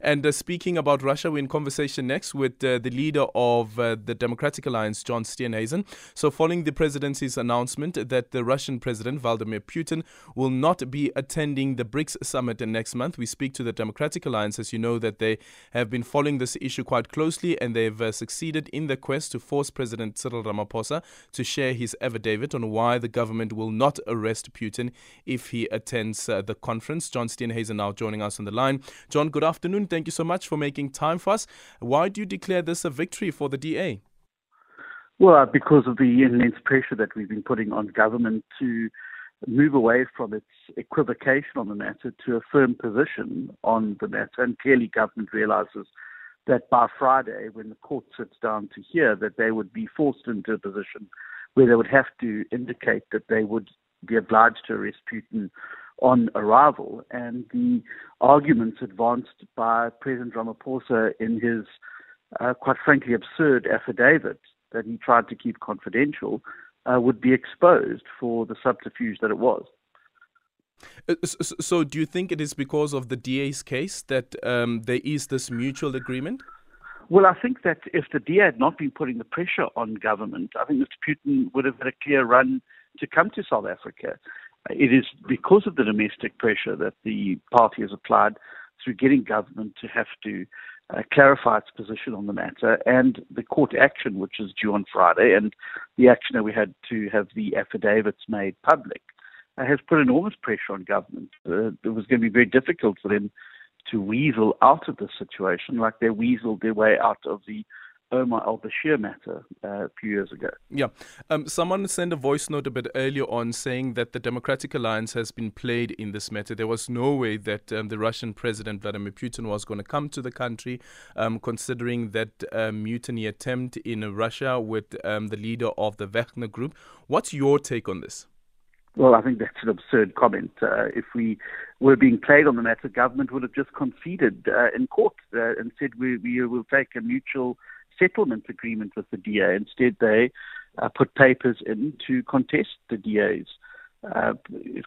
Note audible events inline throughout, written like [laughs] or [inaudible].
And uh, speaking about Russia, we're in conversation next with uh, the leader of uh, the Democratic Alliance, John Steenhuisen. So, following the presidency's announcement that the Russian President Vladimir Putin will not be attending the BRICS summit next month, we speak to the Democratic Alliance. As you know, that they have been following this issue quite closely, and they've uh, succeeded in the quest to force President Cyril Ramaphosa to share his affidavit on why the government will not arrest Putin if he attends uh, the conference. John Steenhuisen now joining us on the line. John, good afternoon. Thank you so much for making time for us. Why do you declare this a victory for the DA? Well, uh, because of the immense pressure that we've been putting on government to move away from its equivocation on the matter to a firm position on the matter. And clearly, government realizes that by Friday, when the court sits down to hear, that they would be forced into a position where they would have to indicate that they would be obliged to arrest Putin on arrival. And the arguments advanced by President Ramaphosa in his, uh, quite frankly, absurd affidavit that he tried to keep confidential uh, would be exposed for the subterfuge that it was. Uh, so, do you think it is because of the DA's case that um, there is this mutual agreement? Well, I think that if the DA had not been putting the pressure on government, I think Mr. Putin would have had a clear run to come to South Africa. It is because of the domestic pressure that the party has applied through getting government to have to uh, clarify its position on the matter and the court action, which is due on Friday, and the action that we had to have the affidavits made public, uh, has put enormous pressure on government. Uh, it was going to be very difficult for them to weasel out of the situation like they weaseled their way out of the Omar al Bashir matter uh, a few years ago. Yeah. Um, someone sent a voice note a bit earlier on saying that the Democratic Alliance has been played in this matter. There was no way that um, the Russian President Vladimir Putin was going to come to the country, um, considering that uh, mutiny attempt in Russia with um, the leader of the Wagner group. What's your take on this? Well, I think that's an absurd comment. Uh, if we were being played on the matter, government would have just conceded uh, in court uh, and said we, we will take a mutual settlement agreement with the DA. Instead, they uh, put papers in to contest the DA's uh,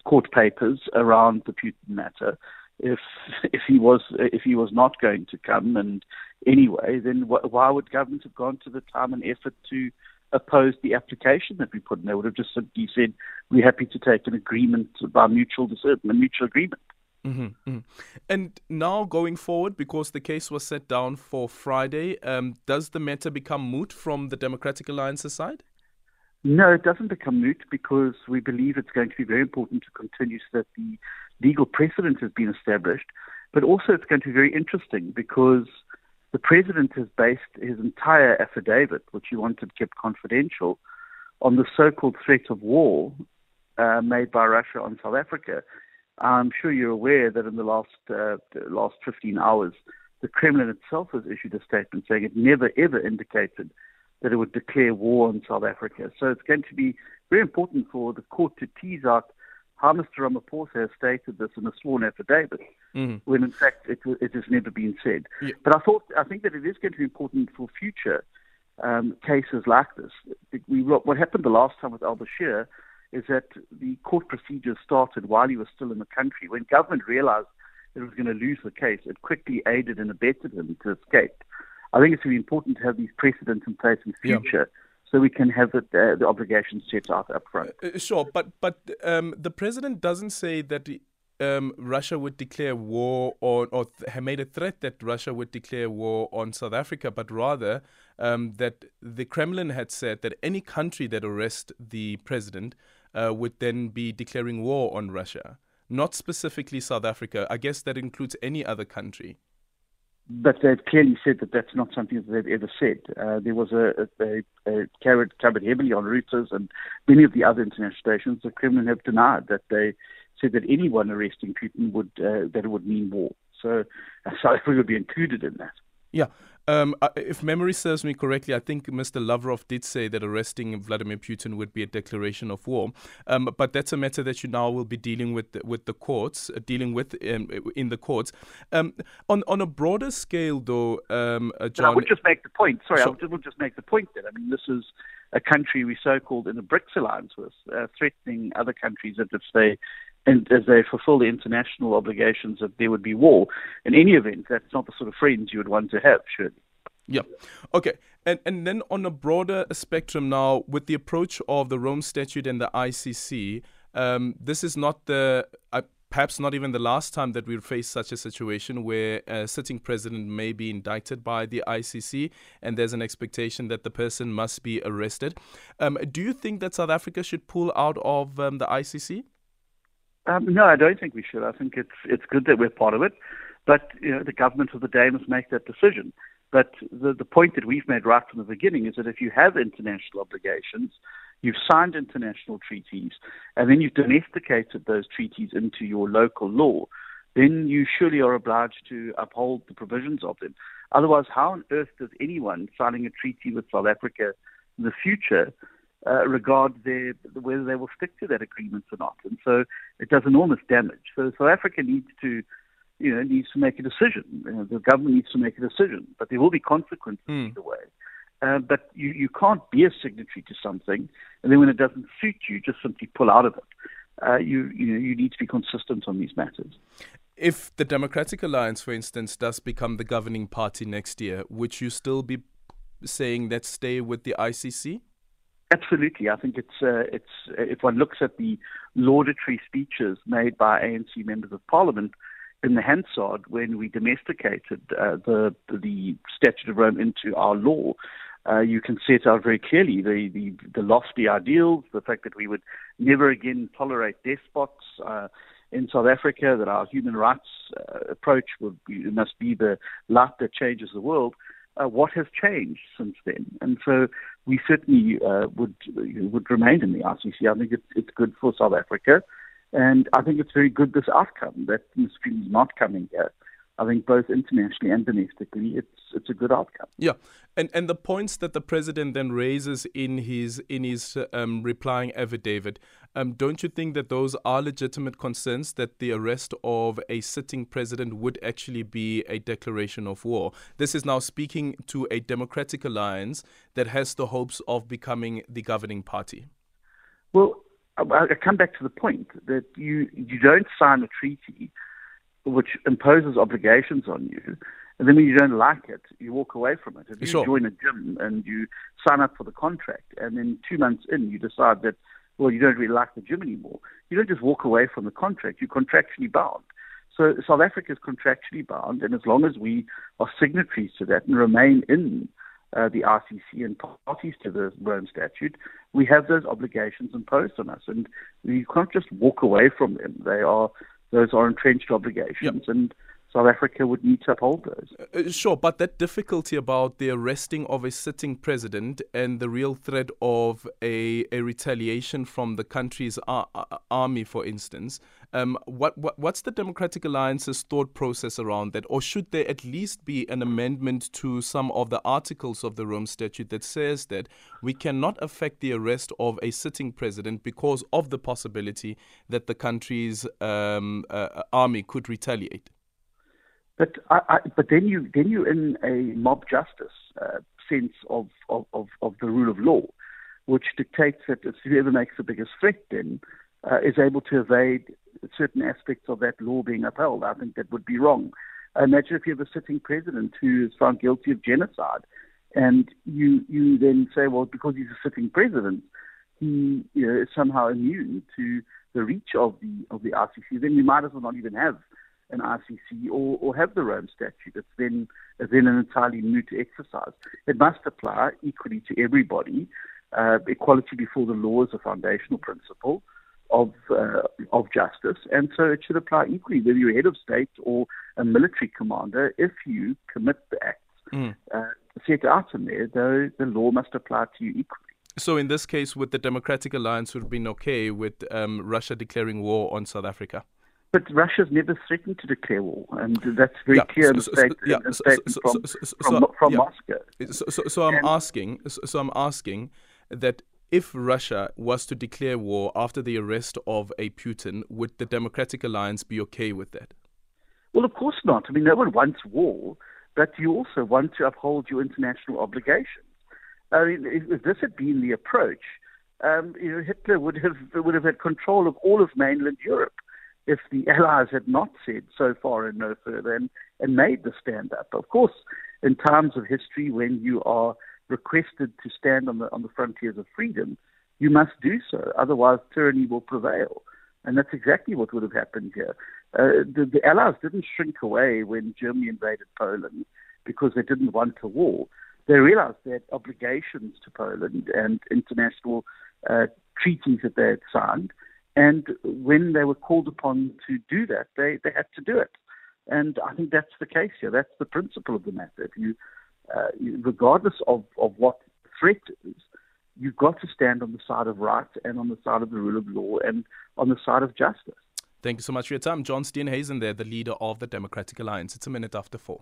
court papers around the Putin matter. If if he was if he was not going to come, and anyway, then wh- why would government have gone to the time and effort to oppose the application that we put in? They would have just simply said, "We're happy to take an agreement by mutual a mutual agreement." Mm-hmm, mm-hmm. And now going forward, because the case was set down for Friday, um, does the matter become moot from the Democratic Alliance's side? No, it doesn't become moot because we believe it's going to be very important to continue so that the legal precedent has been established. But also, it's going to be very interesting because the president has based his entire affidavit, which he wanted kept confidential, on the so called threat of war uh, made by Russia on South Africa. I'm sure you're aware that in the last uh, last 15 hours, the Kremlin itself has issued a statement saying it never ever indicated that it would declare war on South Africa. So it's going to be very important for the court to tease out how Mr. Ramaphosa has stated this in a sworn affidavit, mm-hmm. when in fact it, it, has never been said. Yeah. But I thought I think that it is going to be important for future um, cases like this. We, what happened the last time with Al Bashir is that the court procedure started while he was still in the country. When government realized it was going to lose the case, it quickly aided and abetted him to escape. I think it's really important to have these precedents in place in the future. Yeah. So we can have the, uh, the obligations set out up front. Uh, uh, sure, but but um, the president doesn't say that um, Russia would declare war or, or th- made a threat that Russia would declare war on South Africa, but rather um, that the Kremlin had said that any country that arrests the president uh, would then be declaring war on Russia, not specifically South Africa. I guess that includes any other country. But they've clearly said that that's not something that they've ever said. Uh, there was a, a, a carried, covered heavily on Reuters and many of the other international stations. The Kremlin have denied that they said that anyone arresting Putin would uh, that it would mean war. So [laughs] South Africa would be included in that. Yeah. Um, uh, if memory serves me correctly, I think Mr. Lavrov did say that arresting Vladimir Putin would be a declaration of war. Um, but that's a matter that you now will be dealing with with the courts, uh, dealing with in, in the courts. Um, on on a broader scale, though, um, uh, John. I would just make the point. Sorry, so, I would just make the point that I mean this is a country we so-called in a BRICS alliance with, uh, threatening other countries that if they and as they fulfill the international obligations, that there would be war. In any event, that's not the sort of friends you would want to have, surely. Yeah. Okay. And and then on a broader spectrum now, with the approach of the Rome Statute and the ICC, um, this is not the uh, perhaps not even the last time that we'll face such a situation where a sitting president may be indicted by the ICC and there's an expectation that the person must be arrested. Um, do you think that South Africa should pull out of um, the ICC? Um, no, I don't think we should. I think it's it's good that we're part of it, but you know, the government of the day must make that decision. But the, the point that we've made right from the beginning is that if you have international obligations, you've signed international treaties, and then you've domesticated those treaties into your local law, then you surely are obliged to uphold the provisions of them. Otherwise, how on earth does anyone signing a treaty with South Africa in the future uh, regard their, whether they will stick to that agreement or not? And so it does enormous damage. So South Africa needs to you know, needs to make a decision. You know, the government needs to make a decision, but there will be consequences mm. either way. Uh, but you, you can't be a signatory to something, and then when it doesn't suit you, just simply pull out of it. Uh, you, you, know, you need to be consistent on these matters. If the Democratic Alliance, for instance, does become the governing party next year, would you still be saying that stay with the ICC? Absolutely, I think it's uh, it's if one looks at the laudatory speeches made by ANC members of Parliament in the Hansard when we domesticated uh, the the Statute of Rome into our law. Uh, you can see it out very clearly the, the, the lofty ideals, the fact that we would never again tolerate despots uh, in South Africa, that our human rights uh, approach would be, must be the light that changes the world. Uh, what has changed since then? And so we certainly uh, would would remain in the ICC. I think it's, it's good for South Africa. And I think it's very good this outcome that Ms. is not coming here. I think both internationally and domestically, it's it's a good outcome. Yeah, and and the points that the president then raises in his in his um, replying affidavit, um, don't you think that those are legitimate concerns that the arrest of a sitting president would actually be a declaration of war? This is now speaking to a democratic alliance that has the hopes of becoming the governing party. Well, I come back to the point that you you don't sign a treaty which imposes obligations on you, and then when you don't like it, you walk away from it. If you sure. join a gym and you sign up for the contract, and then two months in you decide that well you don't really like the gym anymore, you don't just walk away from the contract. You're contractually bound. So South Africa is contractually bound, and as long as we are signatories to that and remain in uh, the ICC and parties to the Rome Statute, we have those obligations imposed on us, and we can't just walk away from them. They are those are entrenched obligations, yep. and South Africa would need to uphold those. Uh, uh, sure, but that difficulty about the arresting of a sitting president and the real threat of a, a retaliation from the country's ar- army, for instance, um, what, what what's the Democratic Alliance's thought process around that, or should there at least be an amendment to some of the articles of the Rome Statute that says that we cannot affect the arrest of a sitting president because of the possibility that the country's um, uh, army could retaliate? But I, I, but then you then you're in a mob justice uh, sense of, of, of, of, the rule of law, which dictates that whoever makes the biggest threat then uh, is able to evade certain aspects of that law being upheld. I think that would be wrong. Imagine if you have a sitting president who is found guilty of genocide, and you you then say, well, because he's a sitting president, he you know, is somehow immune to the reach of the of the ICC. Then you might as well not even have an ICC or, or have the Rome Statute. It's then, it's then an entirely moot exercise. It must apply equally to everybody. Uh, equality before the law is a foundational principle of uh, of justice, and so it should apply equally whether you're head of state or a military commander. If you commit the acts mm. uh, set out in there, though, the law must apply to you equally. So, in this case, would the Democratic Alliance would have been okay with um, Russia declaring war on South Africa? But Russia's never threatened to declare war, and that's very yeah, clear in the statement, yeah, from, from, from yeah. Moscow. So, so, so I'm and, asking, so I'm asking that if Russia was to declare war after the arrest of a Putin, would the Democratic Alliance be okay with that? Well, of course not. I mean, no one wants war, but you also want to uphold your international obligations. I mean, if, if this had been the approach, um, you know, Hitler would have would have had control of all of mainland Europe if the [laughs] Allies had not said so far and no further and, and made the stand up. Of course, in times of history when you are requested to stand on the on the frontiers of freedom, you must do so. Otherwise, tyranny will prevail. And that's exactly what would have happened here. Uh, the, the Allies didn't shrink away when Germany invaded Poland because they didn't want a war. They realized they had obligations to Poland and international uh, treaties that they had signed. And when they were called upon to do that, they, they had to do it. And I think that's the case here. That's the principle of the matter. If you, uh, regardless of, of what threat is, you've got to stand on the side of right and on the side of the rule of law and on the side of justice. Thank you so much for your time. John Steenhuisen there, the leader of the Democratic Alliance. It's a minute after four.